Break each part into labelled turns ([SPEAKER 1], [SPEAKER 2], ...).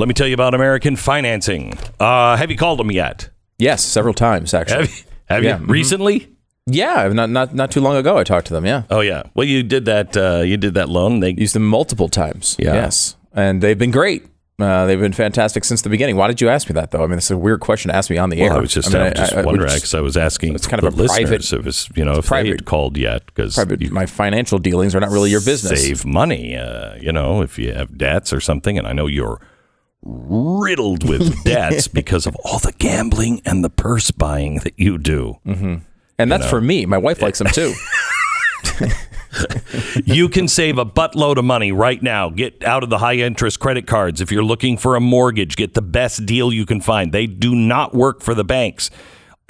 [SPEAKER 1] Let me tell you about American Financing. Uh, have you called them yet?
[SPEAKER 2] Yes, several times actually.
[SPEAKER 1] Have you, have
[SPEAKER 2] Yeah,
[SPEAKER 1] you
[SPEAKER 2] mhm.
[SPEAKER 1] recently?
[SPEAKER 2] Yeah, not not not too long ago I talked to them. Yeah,
[SPEAKER 1] Oh yeah. Well, you did that. Uh, you did that loan. They
[SPEAKER 2] used them multiple times.
[SPEAKER 1] Yeah.
[SPEAKER 2] Yes, and they've been great. Uh, they've been fantastic since the beginning. Why did you ask me that though? I mean, it's a weird question to ask me on the
[SPEAKER 1] Well,
[SPEAKER 2] air.
[SPEAKER 1] I was just,
[SPEAKER 2] I mean,
[SPEAKER 1] just wondering because I was asking
[SPEAKER 2] It's kind of a private-
[SPEAKER 1] if it's you know if they
[SPEAKER 2] private-
[SPEAKER 1] had called yet because
[SPEAKER 2] my financial dealings are not really your business.
[SPEAKER 1] save money. Uh, you know, if you have debts or something, and I know you're riddled with debts because of all the gambling and the purse buying that you do. Mm-hmm.
[SPEAKER 2] and that's for me. My wife likes them too.
[SPEAKER 1] you can save a buttload of money right now. Get out of the high interest credit cards. If you're looking for a mortgage, get the best deal you can find. They do not work for the banks.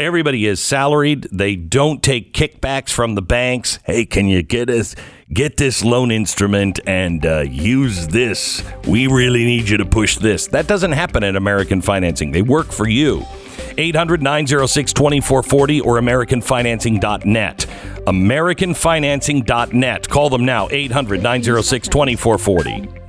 [SPEAKER 1] Everybody is salaried. They don't take kickbacks from the banks. Hey, can you get us get this loan instrument and uh, use this? We really need you to push this. That doesn't happen at American Financing. They work for you. 800 906 2440 or AmericanFinancing.net. AmericanFinancing.net. Call them now, 800 906 2440.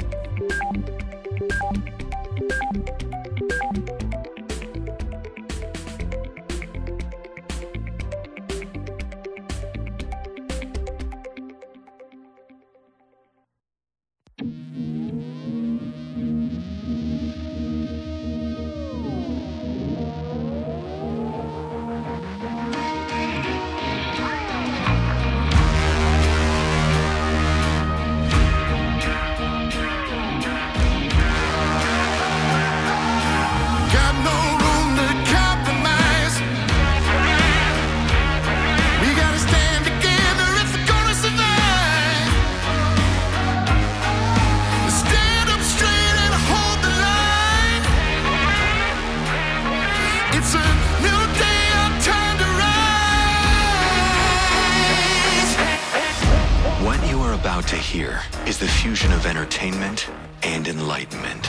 [SPEAKER 3] About to hear is the fusion of entertainment and enlightenment.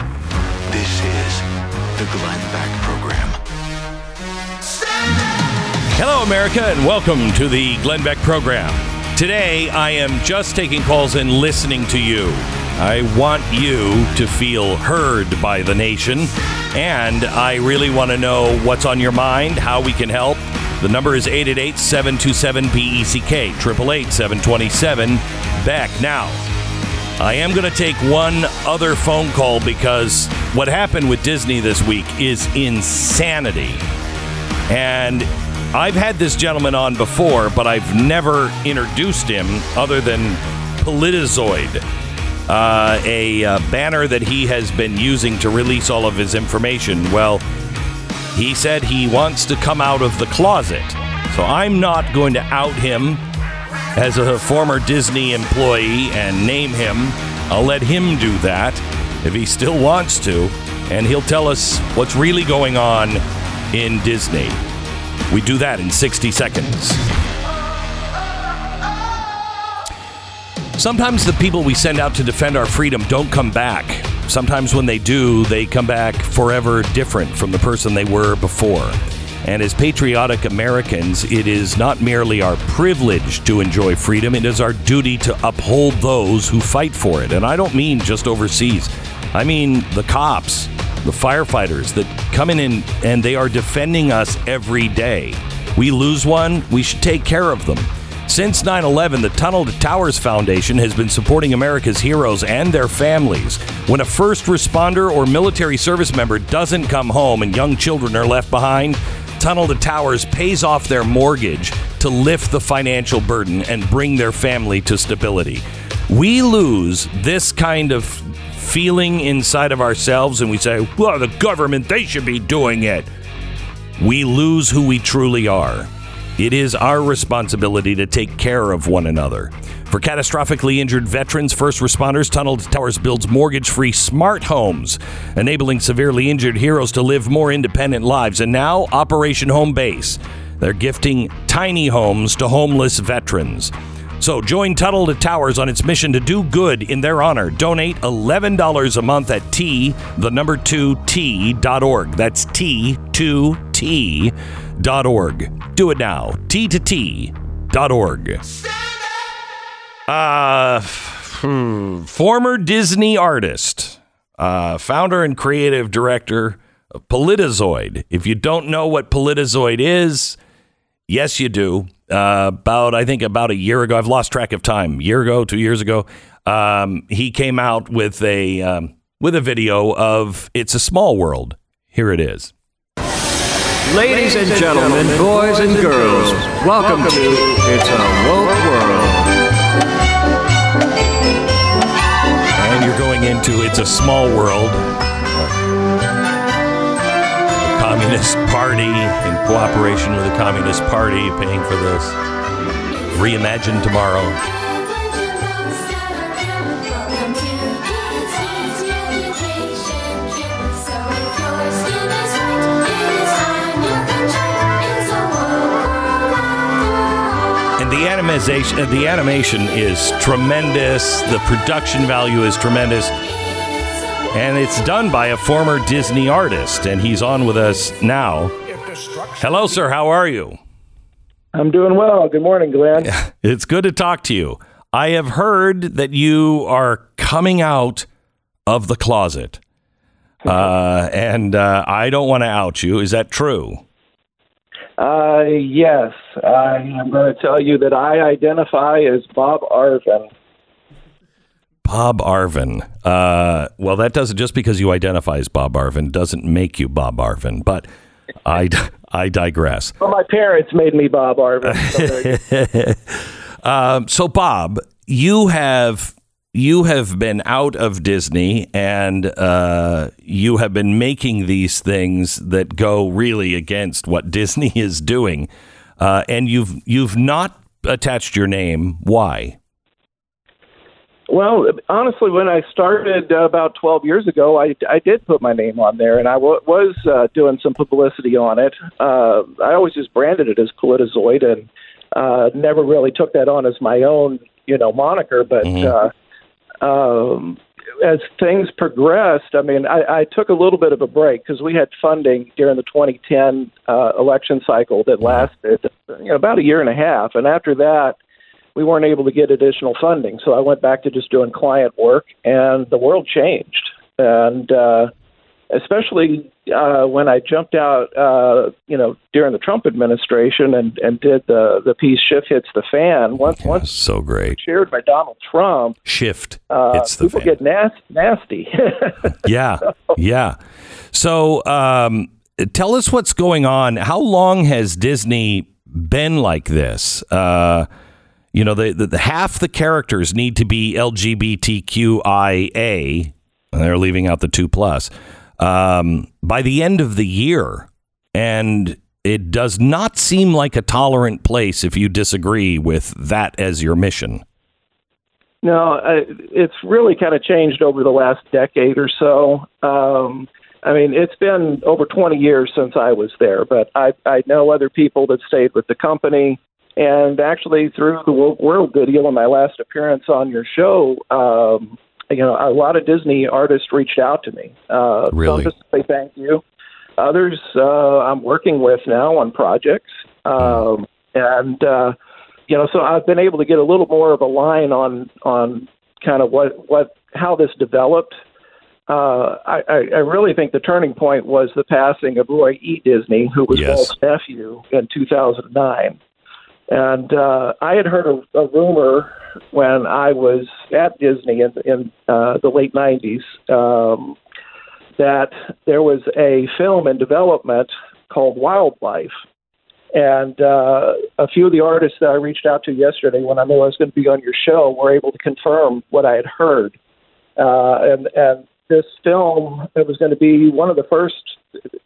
[SPEAKER 3] This is the Glenn Beck Program.
[SPEAKER 1] Hello, America, and welcome to the Glenn Beck program. Today, I am just taking calls and listening to you. I want you to feel heard by the nation, and I really want to know what's on your mind, how we can help. The number is 888 727 BECK, 888 727 Beck. Now, I am going to take one other phone call because what happened with Disney this week is insanity. And I've had this gentleman on before, but I've never introduced him other than Politizoid, uh, a uh, banner that he has been using to release all of his information. Well, he said he wants to come out of the closet. So I'm not going to out him as a former Disney employee and name him. I'll let him do that if he still wants to, and he'll tell us what's really going on in Disney. We do that in 60 seconds. Sometimes the people we send out to defend our freedom don't come back. Sometimes when they do, they come back forever different from the person they were before. And as patriotic Americans, it is not merely our privilege to enjoy freedom, it is our duty to uphold those who fight for it. And I don't mean just overseas, I mean the cops, the firefighters that come in and, and they are defending us every day. We lose one, we should take care of them. Since 9 11, the Tunnel to Towers Foundation has been supporting America's heroes and their families. When a first responder or military service member doesn't come home and young children are left behind, Tunnel to Towers pays off their mortgage to lift the financial burden and bring their family to stability. We lose this kind of feeling inside of ourselves and we say, well, the government, they should be doing it. We lose who we truly are. It is our responsibility to take care of one another. For catastrophically injured veterans, first responders, Tunnel to Towers builds mortgage free smart homes, enabling severely injured heroes to live more independent lives. And now, Operation Home Base. They're gifting tiny homes to homeless veterans. So join Tunnel to Towers on its mission to do good in their honor. Donate $11 a month at T, the number 2 T.org. That's T2T dot org. Do it now. T two t dot org. Uh, hmm, former Disney artist, uh, founder and creative director of Politizoid. If you don't know what Politizoid is, yes, you do. Uh, about I think about a year ago, I've lost track of time. Year ago, two years ago, um, he came out with a um, with a video of "It's a Small World." Here it is.
[SPEAKER 4] Ladies and gentlemen, boys and girls, welcome to It's a Woke World.
[SPEAKER 1] And you're going into It's a Small World. Communist Party, in cooperation with the Communist Party, paying for this. Reimagine tomorrow. And the animation, the animation is tremendous. The production value is tremendous. And it's done by a former Disney artist, and he's on with us now. Hello, sir. How are you?
[SPEAKER 5] I'm doing well. Good morning, Glenn.
[SPEAKER 1] It's good to talk to you. I have heard that you are coming out of the closet, uh, and uh, I don't want to out you. Is that true?
[SPEAKER 5] Uh, yes, I am going to tell you that I identify as Bob Arvin.
[SPEAKER 1] Bob Arvin. Uh, well, that doesn't just because you identify as Bob Arvin doesn't make you Bob Arvin, but I, I digress.
[SPEAKER 5] Well, my parents made me Bob Arvin. So
[SPEAKER 1] Um, so, Bob, you have you have been out of Disney, and uh, you have been making these things that go really against what Disney is doing, uh, and you've you've not attached your name. Why?
[SPEAKER 5] Well, honestly, when I started uh, about 12 years ago, I, I did put my name on there, and I w- was uh, doing some publicity on it. Uh, I always just branded it as Politizoid, and uh, never really took that on as my own, you know, moniker. But uh, um, as things progressed, I mean, I, I took a little bit of a break because we had funding during the 2010 uh, election cycle that lasted you know, about a year and a half, and after that, we weren't able to get additional funding. So I went back to just doing client work, and the world changed. And uh, especially uh, when I jumped out, uh, you know, during the Trump administration and, and did the the piece "Shift Hits the Fan." Once once
[SPEAKER 1] So great.
[SPEAKER 5] shared by Donald Trump,
[SPEAKER 1] Shift.
[SPEAKER 5] uh,
[SPEAKER 1] it's the
[SPEAKER 5] people
[SPEAKER 1] fan.
[SPEAKER 5] get nas- nasty.
[SPEAKER 1] Yeah, yeah. So, um, tell us what's going on. How long has Disney been like this? Uh, you know, the, the, the half the characters need to be LGBTQIA. and They're leaving out the two plus um, by the end of the year, and it does not seem like a tolerant place if you disagree with that as your mission.
[SPEAKER 5] No, I, it's really kind of changed over the last decade or so. Um, I mean, it's been over 20 years since I was there, but I, I know other people that stayed with the company. And actually, through the Woke World video and my last appearance on your show, um, you know, a lot of Disney artists reached out to me. Uh,
[SPEAKER 1] Really?
[SPEAKER 5] Some just to say thank you. Others uh, I'm working with now on projects. Um, and, uh, you know, so I've been able to get a little more of a line on on kind of what what how this developed. Uh, I, I I really think the turning point was the passing of Roy E. Disney, who was
[SPEAKER 1] Yes.
[SPEAKER 5] Walt's nephew in 2009. And uh, I had heard a, a rumor when I was at Disney in, in uh, the late 90s um, that there was a film in development called Wildlife. And uh, a few of the artists that I reached out to yesterday when I knew I was going to be on your show were able to confirm what I had heard. Uh, and, and this film, it was going to be one of the first,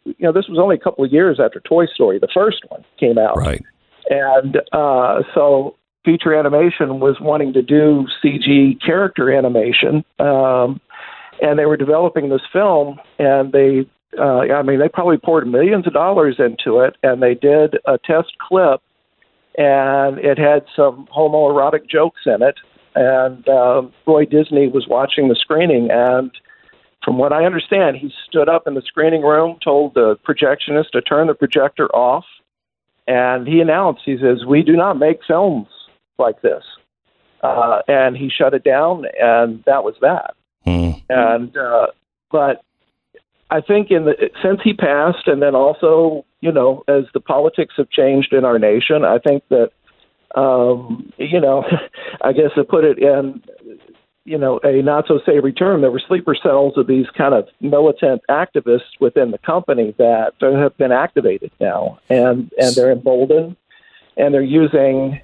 [SPEAKER 5] you know, this was only a couple of years after Toy Story, the first one came out.
[SPEAKER 1] Right.
[SPEAKER 5] And uh, so feature animation was wanting to do CG character animation, um, and they were developing this film, and they, uh, I mean, they probably poured millions of dollars into it, and they did a test clip, and it had some homoerotic jokes in it, and um, Roy Disney was watching the screening, and from what I understand, he stood up in the screening room, told the projectionist to turn the projector off, and he announced, he says, "We do not make films like this," uh, and he shut it down, and that was that. And uh, but I think in the since he passed, and then also, you know, as the politics have changed in our nation, I think that, um, you know, I guess to put it in, you know, a not so savory term, there were sleeper cells of these kind of militant activists within the company that have been activated now, and and they're emboldened, and they're using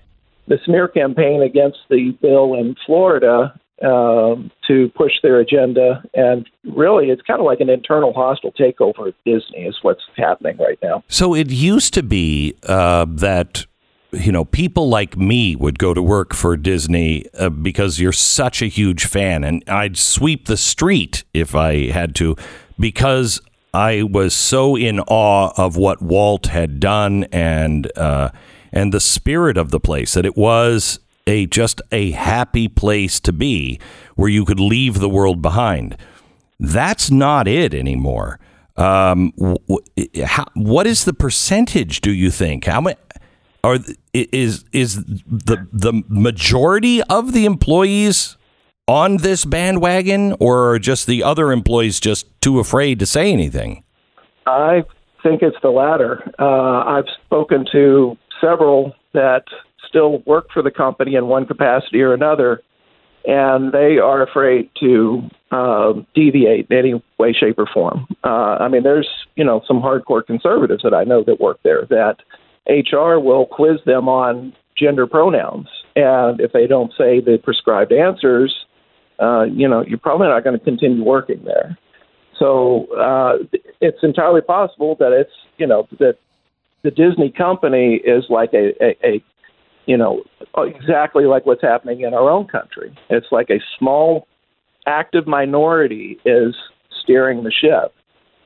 [SPEAKER 5] the smear campaign against the bill in Florida um, to push their agenda. And really, it's kind of like an internal hostile takeover of Disney, is what's happening right now.
[SPEAKER 1] So it used to be uh, that you know people like me would go to work for Disney uh, because you're such a huge fan, and I'd sweep the street if I had to because I was so in awe of what Walt had done and uh, and the spirit of the place that it was a just a happy place to be where you could leave the world behind. That's not it anymore. Um, w- w- how, what is the percentage? Do you think how many are is is the the majority of the employees on this bandwagon, or are just the other employees just too afraid to say anything?
[SPEAKER 5] I think it's the latter. Uh, I've spoken to several that still work for the company in one capacity or another, and they are afraid to uh, deviate in any way, shape, or form. Uh, I mean, there's you know some hardcore conservatives that I know that work there that HR will quiz them on gender pronouns, and if they don't say the prescribed answers, uh, you know, you're probably not going to continue working there. So uh, it's entirely possible that it's you know that the Disney company is like a, a, a you know exactly like what's happening in our own country. It's like a small active minority is steering the ship,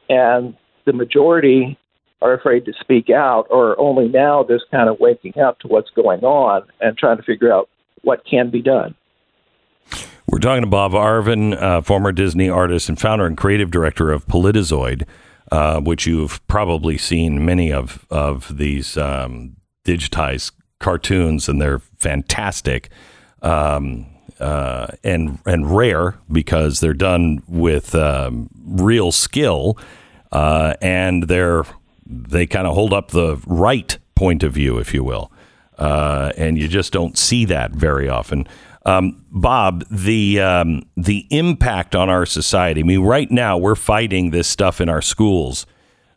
[SPEAKER 5] and the majority are afraid to speak out, or only now just kind of waking up to what's going on and trying to figure out what can be done.
[SPEAKER 1] We're talking to Bob Arvin, uh, former Disney artist and founder and creative director of Politizoid, uh, which you've probably seen many of of these um, digitized cartoons, and they're fantastic um, uh, and and rare because they're done with um, real skill, uh, and they're they kind of hold up the right point of view, if you will, uh, and you just don't see that very often. Um, Bob, the um, the impact on our society. I mean, right now we're fighting this stuff in our schools,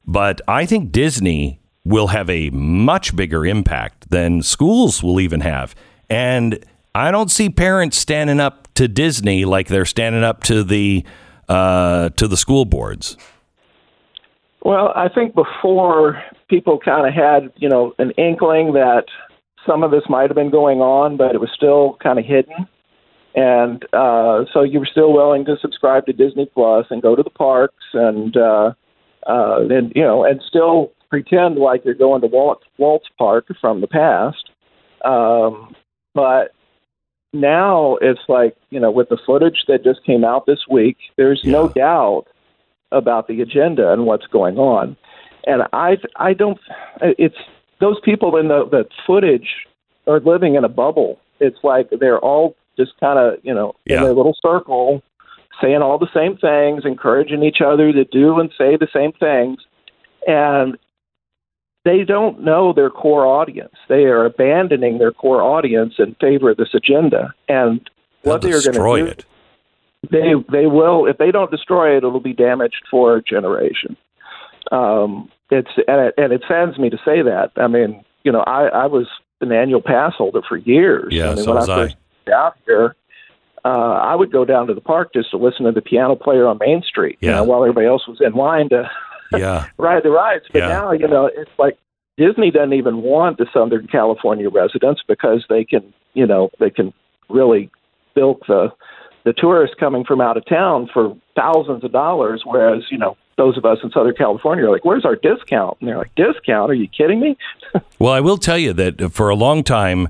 [SPEAKER 1] but I think Disney will have a much bigger impact than schools will even have. And I don't see parents standing up to Disney like they're standing up to the uh, to the school boards.
[SPEAKER 5] Well, I think before people kind of had, you know, an inkling that some of this might have been going on, but it was still kind of hidden. And uh, so you were still willing to subscribe to Disney Plus and go to the parks and, uh, uh, and you know, and still pretend like you're going to Walt, Walt's Park from the past. Um, but now it's like, you know, with the footage that just came out this week, there's no doubt about the agenda and what's going on. And I, I don't, it's those people in the, the footage are living in a bubble. It's like they're all just kind of, you know,
[SPEAKER 1] Yeah.
[SPEAKER 5] in their little circle, saying all the same things, encouraging each other to do and say the same things. And they don't know their core audience. They are abandoning their core audience in favor of this agenda. And
[SPEAKER 1] They'll
[SPEAKER 5] what they are going to do,
[SPEAKER 1] it.
[SPEAKER 5] They they will if they don't destroy it, it'll be damaged for a generation. Um, it's and it, and it saddens me to say that. I mean, you know, I I was an annual pass holder for years.
[SPEAKER 1] Yeah,
[SPEAKER 5] I mean,
[SPEAKER 1] so
[SPEAKER 5] when
[SPEAKER 1] was
[SPEAKER 5] I
[SPEAKER 1] I.
[SPEAKER 5] first got out here, uh, I would go down to the park just to listen to the piano player on Main Street. You
[SPEAKER 1] Yeah.
[SPEAKER 5] know, while everybody else was in line to
[SPEAKER 1] Yeah.
[SPEAKER 5] ride the rides. But
[SPEAKER 1] Yeah.
[SPEAKER 5] now, you know, it's like Disney doesn't even want the Southern California residents because they can you know they can really bilk the the tourists coming from out of town for thousands of dollars, whereas you know those of us in Southern California are like, "Where's our discount?" And they're like, "Discount? Are you kidding me?"
[SPEAKER 1] Well, I will tell you that for a long time,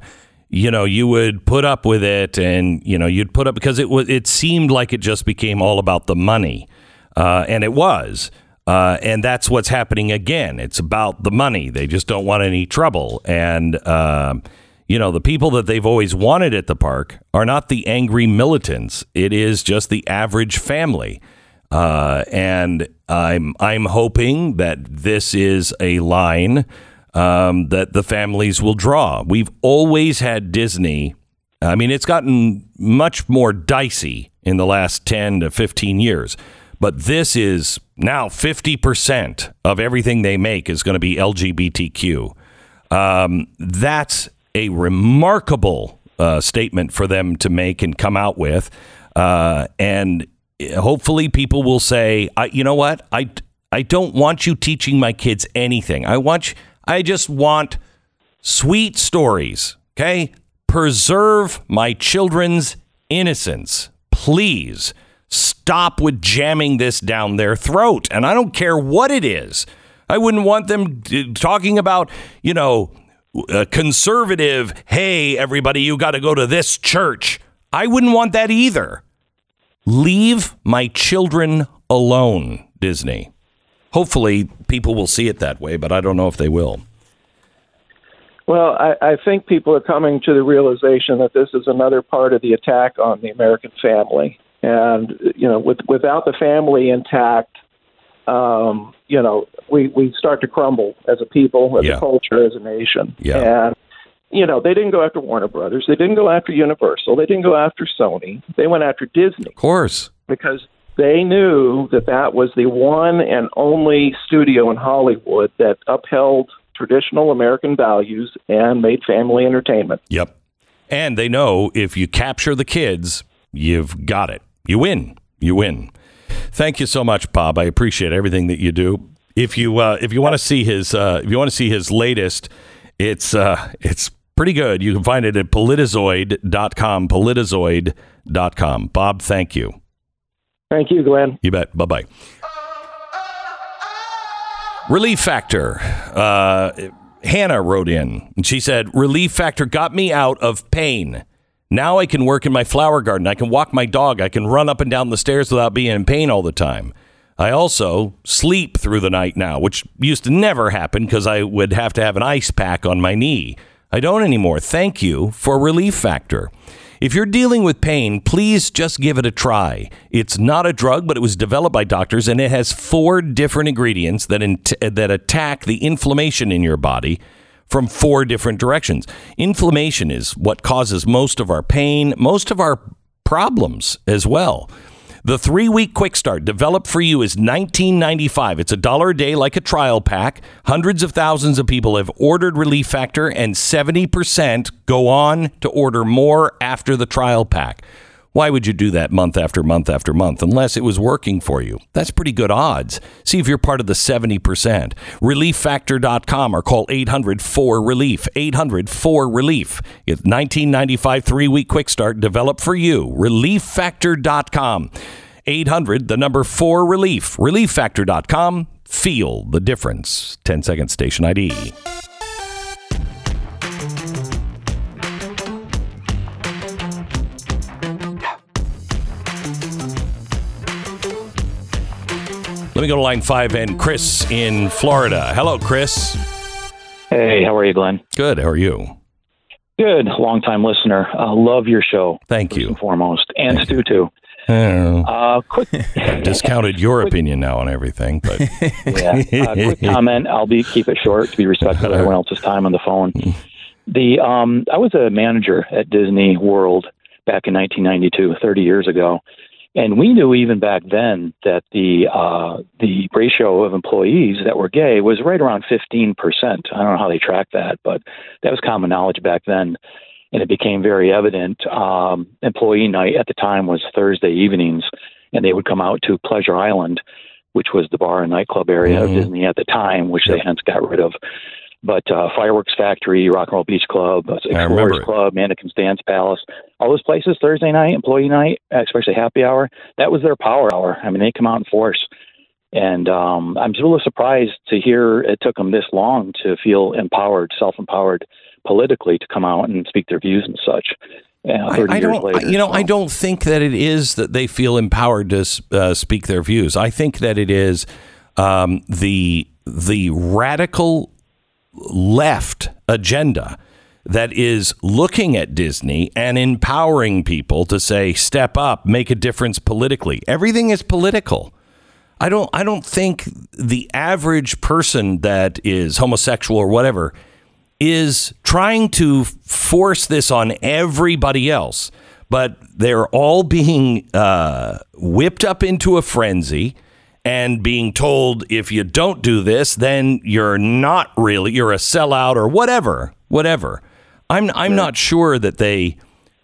[SPEAKER 1] you know, you would put up with it, and you know, you'd put up because it was. It seemed like it just became all about the money, uh, and it was. Uh, and that's what's happening again. It's about the money. They just don't want any trouble. And, uh, you know, the people that they've always wanted at the park are not the angry militants. It is just the average family. Uh, and I'm I'm hoping that this is a line um, that the families will draw. We've always had Disney. I mean, it's gotten much more dicey in the last ten to fifteen years, but this is now 50% of everything they make is going to be LGBTQ. Um, that's a remarkable uh, statement for them to make and come out with. Uh, and hopefully people will say, you know what? I, I don't want you teaching my kids anything. I want, I just want sweet stories. Okay. Preserve my children's innocence, please stop with jamming this down their throat. And I don't care what it is. I wouldn't want them talking about, you know, a conservative, hey, everybody, you got to go to this church. I wouldn't want that either. Leave my children alone, Disney. Hopefully, people will see it that way, but I don't know if they will.
[SPEAKER 5] Well, I, I think people are coming to the realization that this is another part of the attack on the American family and you know, with, without the family intact, um, you know, we we start to crumble as a people, as
[SPEAKER 1] Yeah.
[SPEAKER 5] a culture, as a nation.
[SPEAKER 1] Yeah.
[SPEAKER 5] And you know, they didn't go after Warner Brothers. They didn't go after Universal. They didn't go after Sony. They went after Disney
[SPEAKER 1] Of course.
[SPEAKER 5] because they knew that that was the one and only studio in Hollywood that upheld traditional American values and made family entertainment.
[SPEAKER 1] Yep. And they know if you capture the kids, you've got it. You win. You win. Thank you so much, Bob. I appreciate everything that you do. If you uh, if you want to see his uh, if you want to see his latest, it's uh, it's pretty good. You can find it at politizoid.com, politizoid.com. Bob, thank you.
[SPEAKER 5] Thank you, Glenn.
[SPEAKER 1] You bet. Bye bye. Relief Factor. Uh, Hannah wrote in and she said, Relief Factor got me out of pain. Now I can work in my flower garden. I can walk my dog. I can run up and down the stairs without being in pain all the time. I also sleep through the night now, which used to never happen because I would have to have an ice pack on my knee. I don't anymore. Thank you for Relief Factor. If you're dealing with pain, please just give it a try. It's not a drug, but it was developed by doctors and it has four different ingredients that int- that attack the inflammation in your body from four different directions. Inflammation is what causes most of our pain, most of our problems as well. The three week quick start developed for you is $19.95. It's a dollar a day like a trial pack. Hundreds of thousands of people have ordered Relief Factor, and 70% go on to order more after the trial pack. Why would you do that month after month after month unless it was working for you? That's pretty good odds. See if you're part of the 70%. ReliefFactor.com or call 800 4 Relief. 800 4 Relief. It's 1995 three week quick start developed for you. ReliefFactor.com. 800 the number 4 Relief. ReliefFactor.com. Feel the difference. 10 second station ID. Let me go to line five and Chris in Florida. Hello, Chris.
[SPEAKER 6] Hey, how are you, Glenn?
[SPEAKER 1] Good. How are you?
[SPEAKER 6] Good, long time listener. Uh, love your show.
[SPEAKER 1] Thank you.
[SPEAKER 6] and foremost, and Stu too.
[SPEAKER 1] Oh,
[SPEAKER 6] Uh, quick,
[SPEAKER 1] discounted your opinion now on everything, but
[SPEAKER 6] yeah, uh, quick comment. I'll be keep it short to be respectful of everyone else's time on the phone. The um, I was a manager at Disney World back in 1992, 30 years ago, and we knew even back then that the uh, the ratio of employees that were gay was right around 15 percent. I don't know how they tracked that, but that was common knowledge back then. and it became very evident. Um, employee night at the time was Thursday evenings, and they would come out to Pleasure Island, which was the bar and nightclub area
[SPEAKER 1] Mhm.
[SPEAKER 6] of Disney at the time, which they hence got rid of. But uh, Fireworks Factory, Rock and Roll Beach Club, uh, Explorers. Club, Mannequin's Dance Palace, all those places, Thursday night, employee night, especially happy hour, that was their power hour. I mean, they come out in force. And um, I'm just a little surprised to hear it took them this long to feel empowered, self empowered politically to come out and speak their views and such. Uh, 30
[SPEAKER 1] I, I don't,
[SPEAKER 6] later,
[SPEAKER 1] you know, I don't think that it is that they feel empowered to uh, speak their views. I think that it is um, the the radical left agenda that is looking at Disney and empowering people to say, "Step up, make a difference politically." Everything is political. I don't I don't think the average person that is homosexual or whatever is trying to force this on everybody else, but they're all being uh, whipped up into a frenzy and being told if you don't do this, then you're not really you're a sellout or whatever, whatever. I'm I'm not sure that they,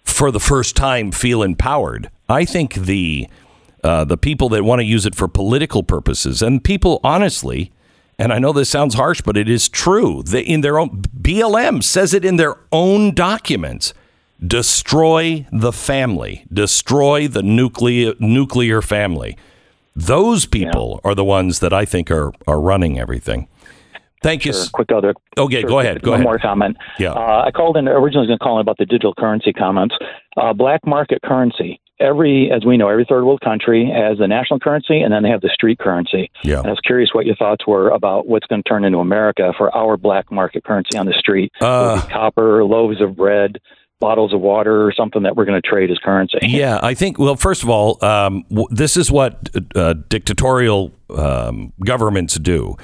[SPEAKER 1] for the first time, feel empowered. I think the uh, the people that want to use it for political purposes and people honestly and i know this sounds harsh but it is true they, in their own blm says it in their own documents destroy the family destroy the nuclear nuclear family those people are the ones that i think are are running everything thank you
[SPEAKER 6] Sure. Quick other.
[SPEAKER 1] Okay,
[SPEAKER 6] sure,
[SPEAKER 1] go ahead, go
[SPEAKER 6] one
[SPEAKER 1] ahead.
[SPEAKER 6] more comment.
[SPEAKER 1] Yeah.
[SPEAKER 6] Uh, I called in originally going to call in about the digital currency comments. Uh, black market currency. Every, as we know, every third world country has the national currency, and then they have the street currency.
[SPEAKER 1] Yeah.
[SPEAKER 6] And I was curious what your thoughts were about what's going to turn into America for our black market currency on the street. Will it be
[SPEAKER 1] Uh,
[SPEAKER 6] copper, loaves of bread, bottles of water, or something that we're going to trade as currency.
[SPEAKER 1] Yeah, I think. Well, first of all, um, w- this is what uh, dictatorial um, governments do.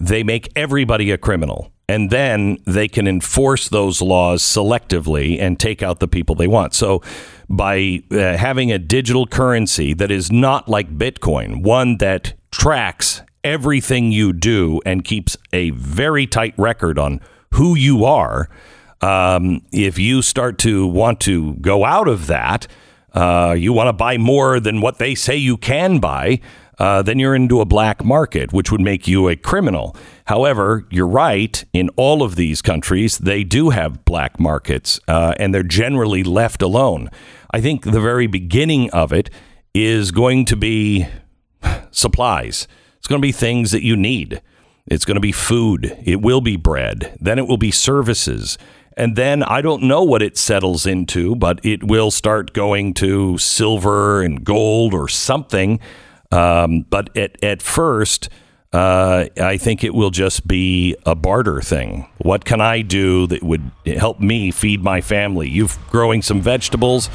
[SPEAKER 1] They make everybody a criminal, and then they can enforce those laws selectively and take out the people they want. So, by uh, having a digital currency that is not like Bitcoin, one that tracks everything you do and keeps a very tight record on who you are. Um, if you start to want to go out of that, uh, you want to buy more than what they say you can buy, uh, then you're into a black market, which would make you a criminal. However, you're right. In all of these countries, they do have black markets, uh, and they're generally left alone. I think the very beginning of it is going to be supplies. It's going to be things that you need. It's going to be food. It will be bread. Then it will be services. And then I don't know what it settles into, but it will start going to silver and gold or something. Um, but at, at first, uh, I think it will just be a barter thing. What can I do that would help me feed my family? You've growing some vegetables.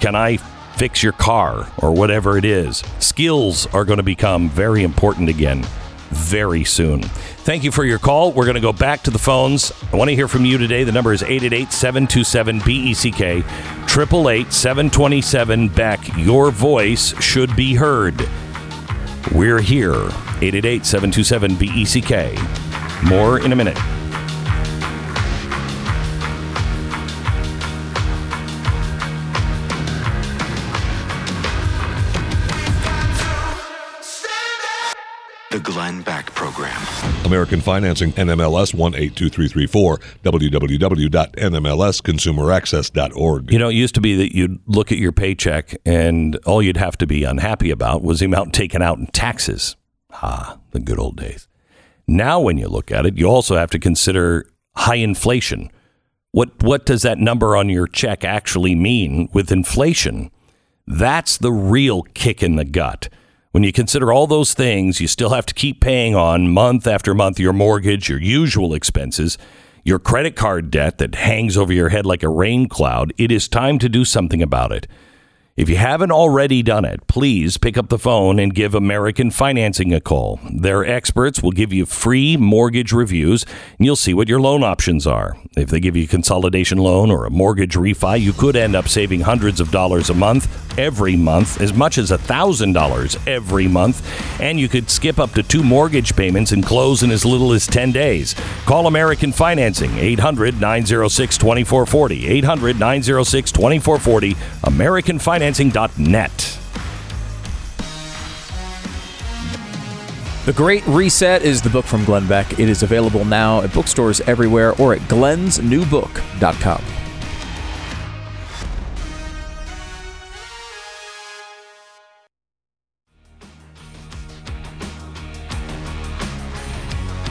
[SPEAKER 1] Can I fix your car or whatever it is? Skills are going to become very important again very soon. Thank you for your call. We're going to go back to the phones. I want to hear from you today. The number is 888 727 BECK, 888 727 Beck. Your voice should be heard. We're here. 888 727 BECK. More in a minute.
[SPEAKER 3] The Glenn Beck Program.
[SPEAKER 7] American Financing, NMLS 182334, www.nmlsconsumeraccess.org.
[SPEAKER 1] You know, it used to be that you'd look at your paycheck and all you'd have to be unhappy about was the amount taken out in taxes. Ah, the good old days. Now, when you look at it, you also have to consider high inflation. What, what does that number on your check actually mean with inflation? That's the real kick in the gut. When you consider all those things, you still have to keep paying on month after month your mortgage, your usual expenses, your credit card debt that hangs over your head like a rain cloud. It is time to do something about it. If you haven't already done it, please pick up the phone and give American Financing a call. Their experts will give you free mortgage reviews and you'll see what your loan options are. If they give you a consolidation loan or a mortgage refi, you could end up saving hundreds of dollars a month, every month, as much as $1,000 every month, and you could skip up to two mortgage payments and close in as little as 10 days. Call American Financing, 800 906 2440. 800 906 2440. AmericanFinancing.net.
[SPEAKER 2] The Great Reset is the book from Glenn Beck. It is available now at bookstores everywhere or at glensnewbook.com.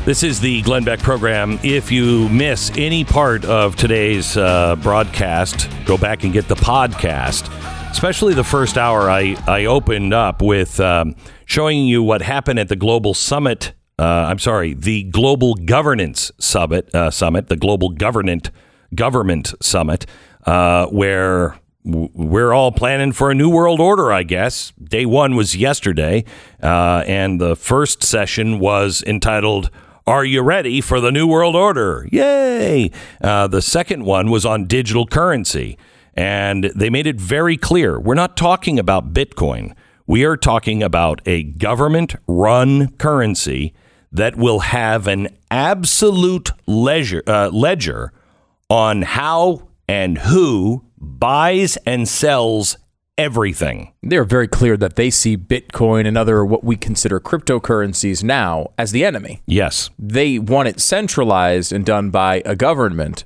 [SPEAKER 1] This is the Glenn Beck program. If you miss any part of today's uh, broadcast, go back and get the podcast. Especially the first hour, I, I opened up with um, showing you what happened at the Global Summit. Uh, I'm sorry, the Global Governance Summit, uh, Summit, the Global Government Government Summit, uh, where we're all planning for a new world order, I guess. Day one was yesterday, uh, and the first session was entitled are you ready for the New World Order? Yay! Uh, the second one was on digital currency. And they made it very clear we're not talking about Bitcoin. We are talking about a government run currency that will have an absolute ledger, uh, ledger on how and who buys and sells everything.
[SPEAKER 2] They're very clear that they see Bitcoin and other what we consider cryptocurrencies now as the enemy.
[SPEAKER 1] Yes.
[SPEAKER 2] They want it centralized and done by a government.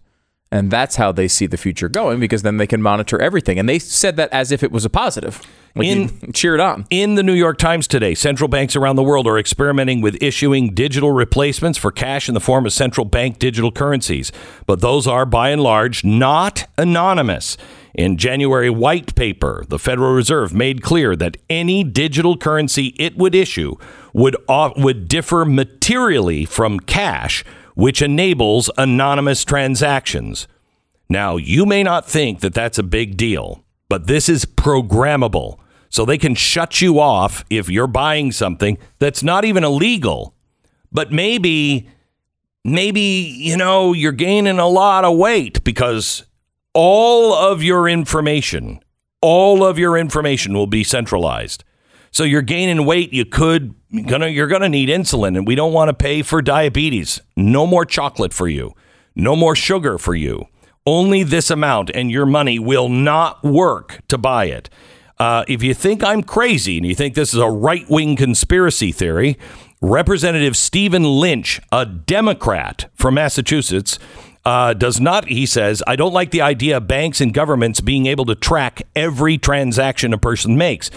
[SPEAKER 2] And that's how they see the future going because then they can monitor everything. And they said that as if it was a positive. Like
[SPEAKER 1] In-
[SPEAKER 2] cheered on.
[SPEAKER 1] In the New York Times today, central banks around the world are experimenting with issuing digital replacements for cash in the form of central bank digital currencies. But those are, by and large, not anonymous. In January white paper, the Federal Reserve made clear that any digital currency it would issue would au- would differ materially from cash, which enables anonymous transactions. Now, you may not think that that's a big deal, but this is programmable. So they can shut you off if you're buying something that's not even illegal, but maybe maybe you know you're gaining a lot of weight because all of your information, all of your information will be centralized. So you're gaining weight, you could gonna you're gonna need insulin and we don't want to pay for diabetes. No more chocolate for you. No more sugar for you. Only this amount and your money will not work to buy it. Uh, if you think I'm crazy and you think this is a right wing conspiracy theory, Representative Stephen Lynch, a Democrat from Massachusetts, uh, does not, he says, I don't like the idea of banks and governments being able to track every transaction a person makes.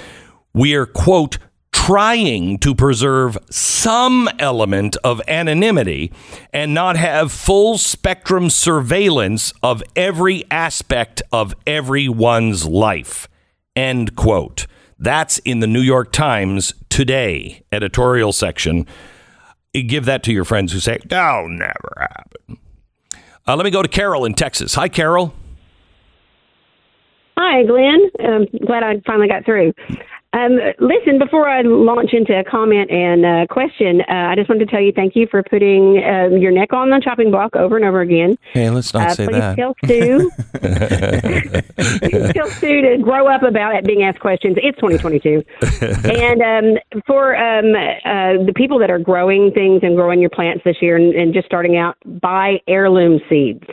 [SPEAKER 1] We are, quote, trying to preserve some element of anonymity and not have full spectrum surveillance of every aspect of everyone's life. End quote. That's in the New York Times today editorial section. Give that to your friends who say, that'll never happen." Uh, let me go to Carol in Texas. Hi, Carol.
[SPEAKER 8] Hi, Glenn. I'm glad I finally got through. Um, listen, before I launch into a comment and uh, question, uh, I just wanted to tell you thank you for putting uh, your neck on the chopping block over and over again.
[SPEAKER 1] Hey, let's not
[SPEAKER 8] Uh,
[SPEAKER 1] say
[SPEAKER 8] please
[SPEAKER 1] that.
[SPEAKER 8] tell Stu, tell Stu to grow up about it being asked questions. It's 2022, and um, for um, uh, the people that are growing things and growing your plants this year and, and just starting out, buy heirloom seeds.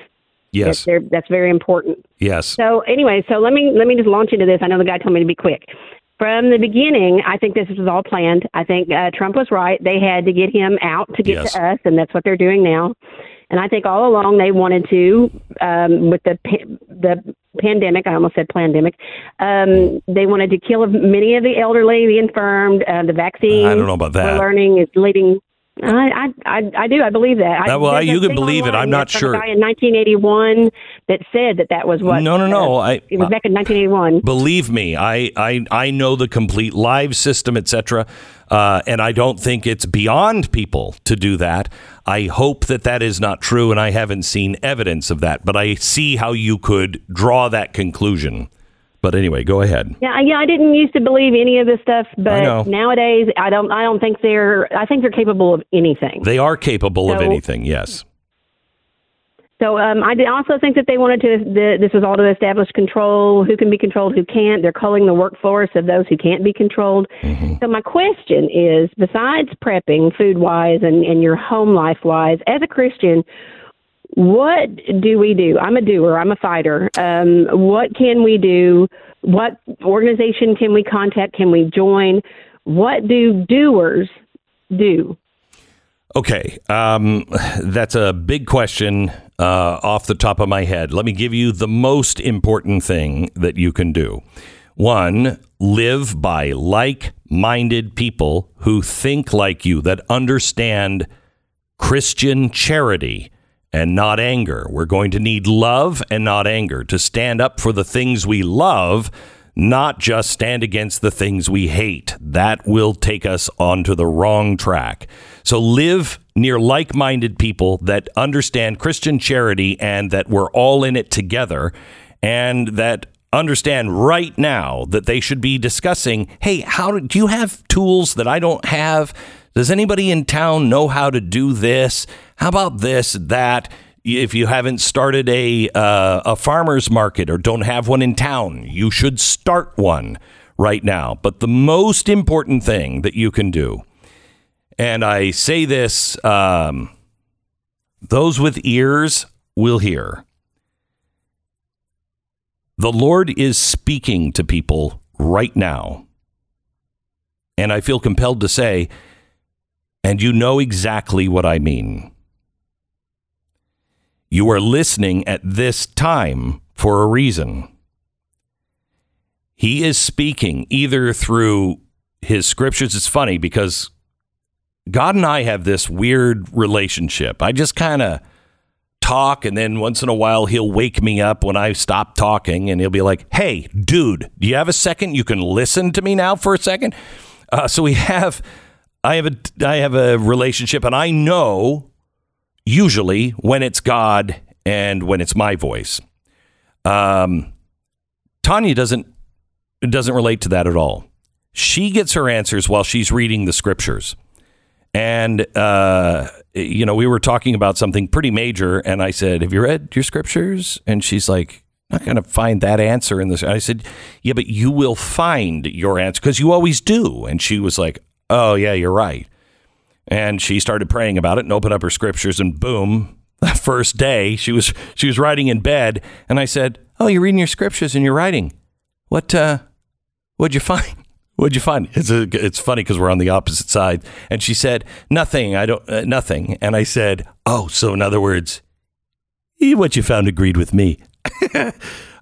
[SPEAKER 1] Yes.
[SPEAKER 8] That's, that's very important.
[SPEAKER 1] Yes.
[SPEAKER 8] So anyway, so let me let me just launch into this. I know the guy told me to be quick. From the beginning, I think this was all planned. I think uh, Trump was right. They had to get him out to get
[SPEAKER 1] Yes.
[SPEAKER 8] to us, and that's what they're doing now. And I think all along they wanted to, um, with the the pandemic. I almost said pandemic. Um, they wanted to kill many of the elderly, the infirmed. Uh, the vaccine.
[SPEAKER 1] I don't know about that.
[SPEAKER 8] We're learning is leading. I, I I I do. I believe that. I,
[SPEAKER 1] well,
[SPEAKER 8] a
[SPEAKER 1] you can believe it. I'm not sure.
[SPEAKER 8] guy in 1981 that said that that was what.
[SPEAKER 1] No, no, no.
[SPEAKER 8] uh,
[SPEAKER 1] I-
[SPEAKER 8] it was back in 1981.
[SPEAKER 1] Believe me, I, I, I know the complete live system, etc. Uh, and I don't think it's beyond people to do that. I hope that that is not true, and I haven't seen evidence of that. But I see how you could draw that conclusion. But anyway, go ahead.
[SPEAKER 8] Yeah, yeah. I didn't used to believe any of this stuff, but nowadays I don't. I don't think they're. I think they're capable of anything.
[SPEAKER 1] They are capable of anything. Yes.
[SPEAKER 8] So um, I did also think that they wanted to. The, this was all to establish control. Who can be controlled? Who can't? They're culling the workforce of those who can't be controlled. So my question is: besides prepping, food wise, and, and your home life wise, as a Christian, what do we do? I'm a doer. I'm a fighter. Um, what can we do? What organization can we contact? Can we join? What do doers do?
[SPEAKER 1] Okay, um, that's a big question uh, off the top of my head. Let me give you the most important thing that you can do. One, live by like minded people who think like you, that understand Christian charity and not anger. We're going to need love and not anger to stand up for the things we love, not just stand against the things we hate. That will take us onto the wrong track. So live near like minded people that understand Christian charity and that we're all in it together and that understand right now that they should be discussing hey how do, do you have tools that i don't have does anybody in town know how to do this how about this that if you haven't started a uh, a farmers market or don't have one in town you should start one right now but the most important thing that you can do and i say this um, those with ears will hear the Lord is speaking to people right now. And I feel compelled to say, and you know exactly what I mean. You are listening at this time for a reason. He is speaking either through his scriptures. It's funny because God and I have this weird relationship. I just kind of talk and then once in a while he'll wake me up when I stop talking and he'll be like, "Hey, dude, do you have a second? You can listen to me now for a second? Uh, so we have I have a I have a relationship and I know usually when it's God and when it's my voice. Um, Tanya doesn't doesn't relate to that at all. She gets her answers while she's reading the scriptures. And, uh, you know, we were talking about something pretty major. And I said, Have you read your scriptures? And she's like, not going to find that answer in this. I said, Yeah, but you will find your answer because you always do. And she was like, Oh, yeah, you're right. And she started praying about it and opened up her scriptures, and boom, the first day she was she was writing in bed, and I said, "Oh, you're reading your scriptures and you're writing. What uh, what'd you find? What'd you find? It's a, it's funny because we're on the opposite side. And she said, "Nothing. I don't. Uh, nothing." And I said, "Oh, so in other words, what you found agreed with me." uh,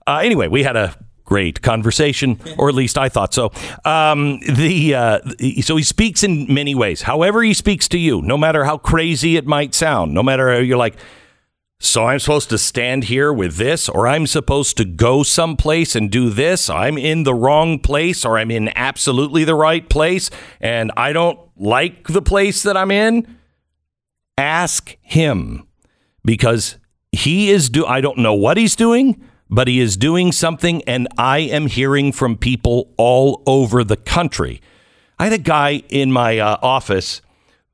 [SPEAKER 1] anyway, we had a great conversation, or at least I thought so. Um, the uh, so he speaks in many ways. However, he speaks to you, no matter how crazy it might sound, no matter how you're like. So I'm supposed to stand here with this, or I'm supposed to go someplace and do this. I'm in the wrong place, or I'm in absolutely the right place, and I don't like the place that I'm in. Ask him because he is do. I don't know what he's doing, but he is doing something, and I am hearing from people all over the country. I had a guy in my uh, office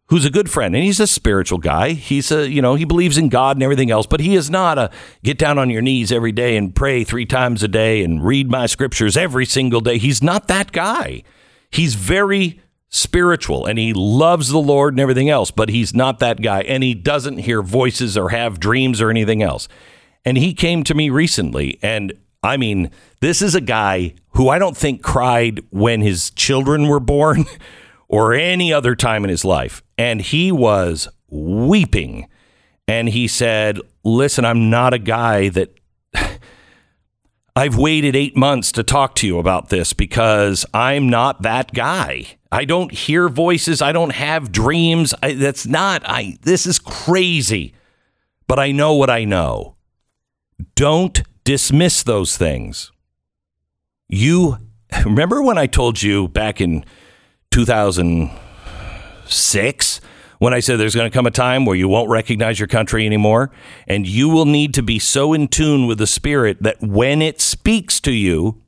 [SPEAKER 1] who's a good friend and he's a spiritual guy. He's a, you know, he believes in God and everything else, but he is not a get down on your knees every day and pray three times a day and read my scriptures every single day. He's not that guy. He's very spiritual and he loves the Lord and everything else, but he's not that guy and he doesn't hear voices or have dreams or anything else. And he came to me recently and I mean, this is a guy who I don't think cried when his children were born or any other time in his life. And he was weeping. And he said, Listen, I'm not a guy that. I've waited eight months to talk to you about this because I'm not that guy. I don't hear voices. I don't have dreams. I, that's not, I, this is crazy. But I know what I know. Don't dismiss those things. You remember when I told you back in 2006 when I said there's going to come a time where you won't recognize your country anymore? And you will need to be so in tune with the spirit that when it speaks to you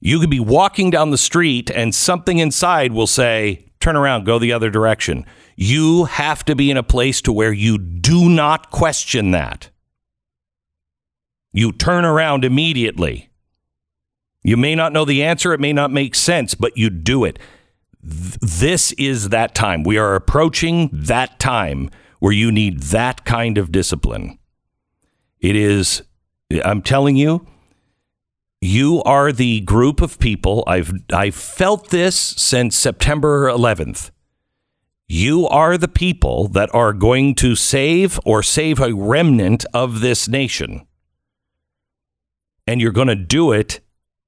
[SPEAKER 1] you could be walking down the street and something inside will say turn around go the other direction. You have to be in a place to where you do not question that you turn around immediately you may not know the answer it may not make sense but you do it this is that time. We are approaching that time where you need that kind of discipline. It is, I'm telling you, you are the group of people. I've I've felt this since September 11th. You are the people that are going to save or save a remnant of this nation. And you're going to do it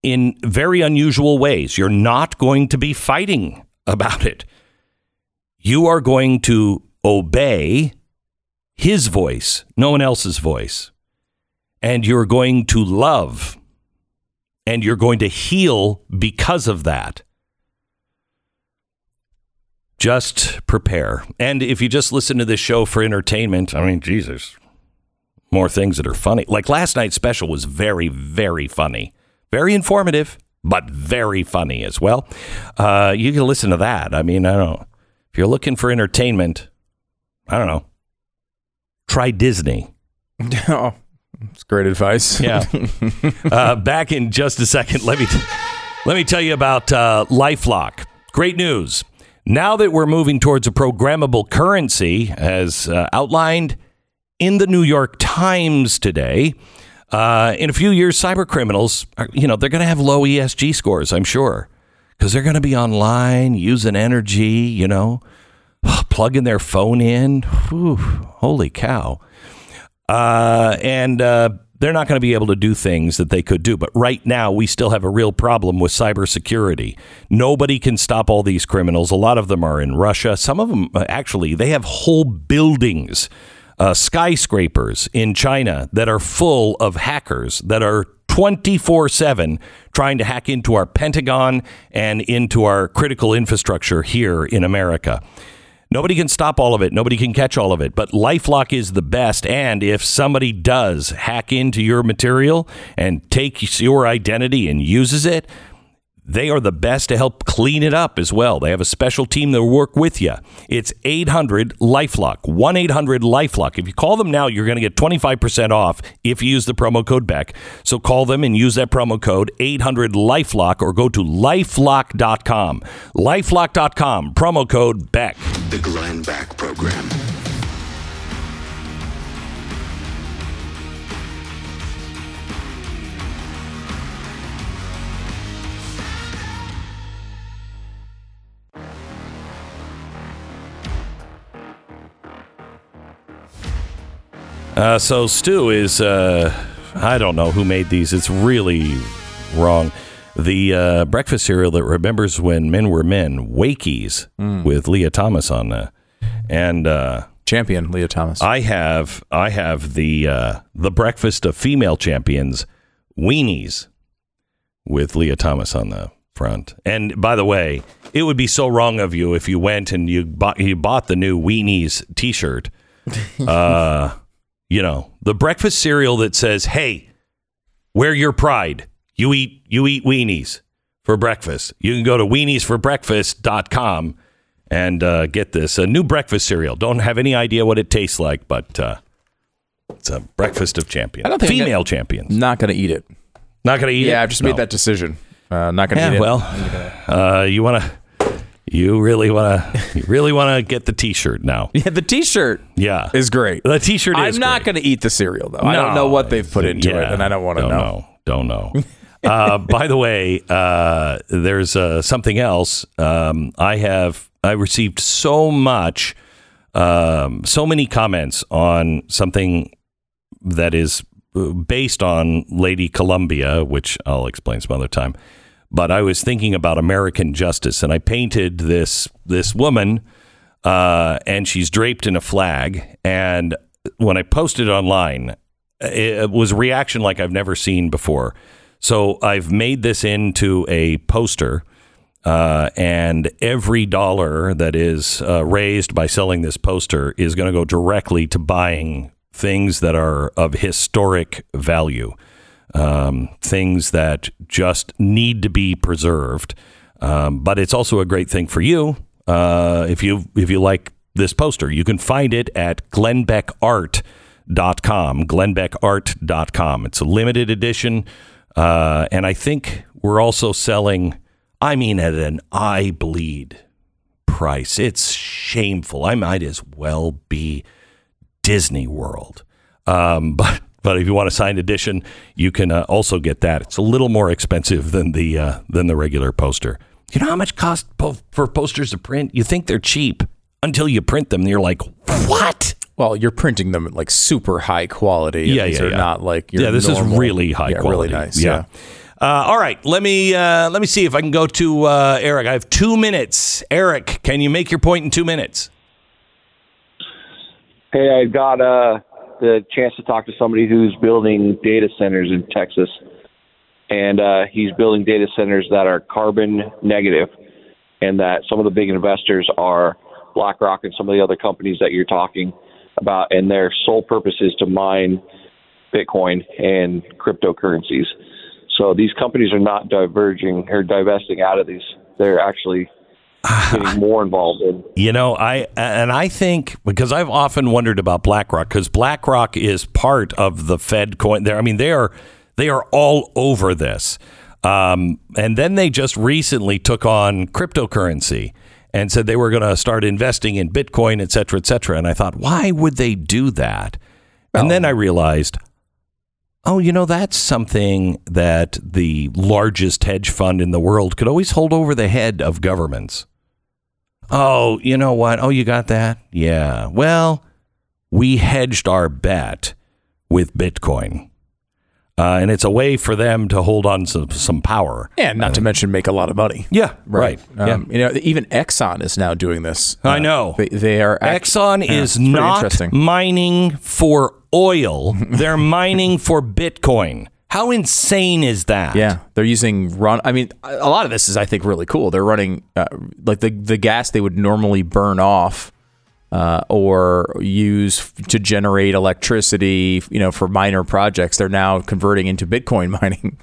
[SPEAKER 1] in very unusual ways. You're not going to be fighting about it. You are going to obey his voice, no one else's voice. And you're going to love and you're going to heal because of that. Just prepare. And if you just listen to this show for entertainment, I mean, Jesus, more things that are funny. Like last night's special was very, very funny, very informative, but very funny as well. Uh, you can listen to that. I mean, I don't know. If you're looking for entertainment, I don't know. Try Disney.
[SPEAKER 2] oh, that's great advice.
[SPEAKER 1] Yeah. uh, back in just a second. Let me t- let me tell you about uh, LifeLock. Great news. Now that we're moving towards a programmable currency, as uh, outlined in the New York Times today, uh, in a few years, cyber criminals, are, you know, they're going to have low ESG scores. I'm sure because they're going to be online using energy. You know, plugging their phone in. Whew, holy cow! uh, and uh, they're not going to be able to do things that they could do. But right now, we still have a real problem with cybersecurity. Nobody can stop all these criminals. A lot of them are in Russia. Some of them, uh, actually, they have whole buildings, uh, skyscrapers in China that are full of hackers that are 24 7 trying to hack into our Pentagon and into our critical infrastructure here in America. Nobody can stop all of it. Nobody can catch all of it. But Lifelock is the best. And if somebody does hack into your material and takes your identity and uses it, they are the best to help clean it up as well. They have a special team that will work with you. It's 800 Lifelock, 1 800 Lifelock. If you call them now, you're going to get 25% off if you use the promo code Beck. So call them and use that promo code 800 Lifelock or go to lifelock.com. Lifelock.com, promo code Beck.
[SPEAKER 3] The Glenn Beck Program.
[SPEAKER 1] Uh, so Stu is, uh, I don't know who made these. It's really wrong. The uh, breakfast cereal that remembers when men were men, Wakeys, with Lia Thomas on the, and uh,
[SPEAKER 2] Champion Lia Thomas.
[SPEAKER 1] I have I have the uh, the breakfast of female champions, Weenies, with Lia Thomas on the front. And by the way, it would be so wrong of you if you went and you bought you bought the new Weenies T-shirt. You know, the breakfast cereal that says, "Hey, wear your pride. You eat you eat weenies for breakfast." You can go to weeniesforbreakfast.com and uh, get this a new breakfast cereal. Don't have any idea what it tastes like, but uh, it's a breakfast of champions.
[SPEAKER 2] I don't think
[SPEAKER 1] female
[SPEAKER 2] gonna-
[SPEAKER 1] champions.
[SPEAKER 2] Not going to eat it.
[SPEAKER 1] Not going to eat it.
[SPEAKER 2] Yeah, I've just
[SPEAKER 1] No.
[SPEAKER 2] made that decision. Uh, not going to
[SPEAKER 1] Yeah,
[SPEAKER 2] eat it.
[SPEAKER 1] well, uh, you want to. You really want to. You really want to get the T-shirt now.
[SPEAKER 2] Yeah, the T-shirt
[SPEAKER 1] Yeah,
[SPEAKER 2] is great.
[SPEAKER 1] the T-shirt is.
[SPEAKER 2] I'm not going to eat the cereal though. I don't know what they've put into
[SPEAKER 1] Yeah,
[SPEAKER 2] it, and I don't want to
[SPEAKER 1] don't
[SPEAKER 2] know.
[SPEAKER 1] Don't know. uh, by the way, uh, there's uh, something else. Um, I have I received so much, um, so many comments on something that is uh, based on Lady Columbia, which I'll explain some other time. But I was thinking about American justice, and I painted this this woman, uh, and she's draped in a flag. And when I posted it online, it was reaction like I've never seen before. So I've made this into a poster, uh, and every dollar that is uh, raised by selling this poster is going to go directly to buying things that are of historic value, um, things that just need to be preserved. Um, but it's also a great thing for you uh, if you if you like this poster. You can find it at glenbeckart.com, glenbeckart.com. It's a limited edition. Uh, and I think we're also selling, I mean, at an eye bleed price. It's shameful. I might as well be Disney World. Um, but but if you want a signed edition, you can uh, also get that. It's a little more expensive than the uh, than the regular poster. You know how much cost po- for posters to print? You think they're cheap? until you print them. And you're like, what?
[SPEAKER 2] Well, you're printing them at like super high quality.
[SPEAKER 1] Yeah,
[SPEAKER 2] These
[SPEAKER 1] yeah,
[SPEAKER 2] are
[SPEAKER 1] yeah.
[SPEAKER 2] not like your
[SPEAKER 1] yeah, this
[SPEAKER 2] normal-
[SPEAKER 1] is really high
[SPEAKER 2] yeah,
[SPEAKER 1] quality.
[SPEAKER 2] Really nice. Yeah.
[SPEAKER 1] Uh, all right, let me uh, let me see if I can go to uh, Eric. I have two minutes. Eric, can you make your point in two minutes?
[SPEAKER 9] Hey, I got uh, the chance to talk to somebody who's building data centers in Texas, and uh, he's building data centers that are carbon negative, and that some of the big investors are BlackRock and some of the other companies that you're talking about, and their sole purpose is to mine Bitcoin and cryptocurrencies. So these companies are not diverging or divesting out of these; they're actually getting more involved in
[SPEAKER 1] You know, I and I think because I've often wondered about BlackRock because BlackRock is part of the Fed coin. There, I mean, they are they are all over this. Um, and then they just recently took on cryptocurrency and said they were going to start investing in Bitcoin, et cetera, et cetera. And I thought, why would they do that? And then I realized, oh, you know, that's something that the largest hedge fund in the world could always hold over the head of governments. Oh, you know what? Oh, you got that? Yeah. Well, we hedged our bet with Bitcoin. Uh, and it's a way for them to hold on to some power.
[SPEAKER 2] And not to mention make a lot of money.
[SPEAKER 1] Yeah, right.
[SPEAKER 2] Um, You know, even Exxon is now doing this.
[SPEAKER 1] I
[SPEAKER 2] Uh,
[SPEAKER 1] know.
[SPEAKER 2] They, they are. act-
[SPEAKER 1] Exxon
[SPEAKER 2] Yeah,
[SPEAKER 1] is not
[SPEAKER 2] interesting.
[SPEAKER 1] mining for oil. They're mining for Bitcoin. How insane is that?
[SPEAKER 2] Yeah, they're using run. I mean, a a lot of this is, I think, really cool. They're running uh, like the the gas they would normally burn off uh, or use to generate electricity. You know, for minor projects, they're now converting into Bitcoin mining.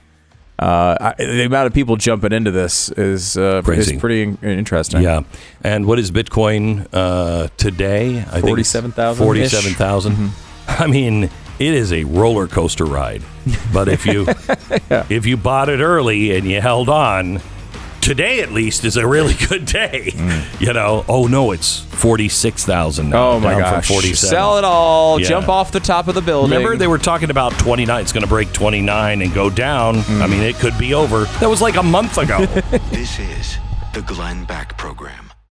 [SPEAKER 2] Uh, I, the amount of people jumping into this is uh,
[SPEAKER 1] Crazy.
[SPEAKER 2] is pretty in- interesting.
[SPEAKER 1] Yeah. And what is Bitcoin uh, today? I think it's
[SPEAKER 2] 47,000-ish.
[SPEAKER 1] 47,000. I mean, it is a roller coaster ride. But if you if you bought it early and you held on, today at least is a really good day. Mm. You know, oh no, it's 46,000 now.
[SPEAKER 2] Oh my
[SPEAKER 1] down
[SPEAKER 2] gosh!
[SPEAKER 1] 47.
[SPEAKER 2] Sell it all.
[SPEAKER 1] Yeah.
[SPEAKER 2] Jump off the top of the building.
[SPEAKER 1] Remember, they were talking about 29. It's going to break 29 and go down. Mm. I mean, it could be over. That was like a month ago.
[SPEAKER 3] This is the Glenn Beck Program.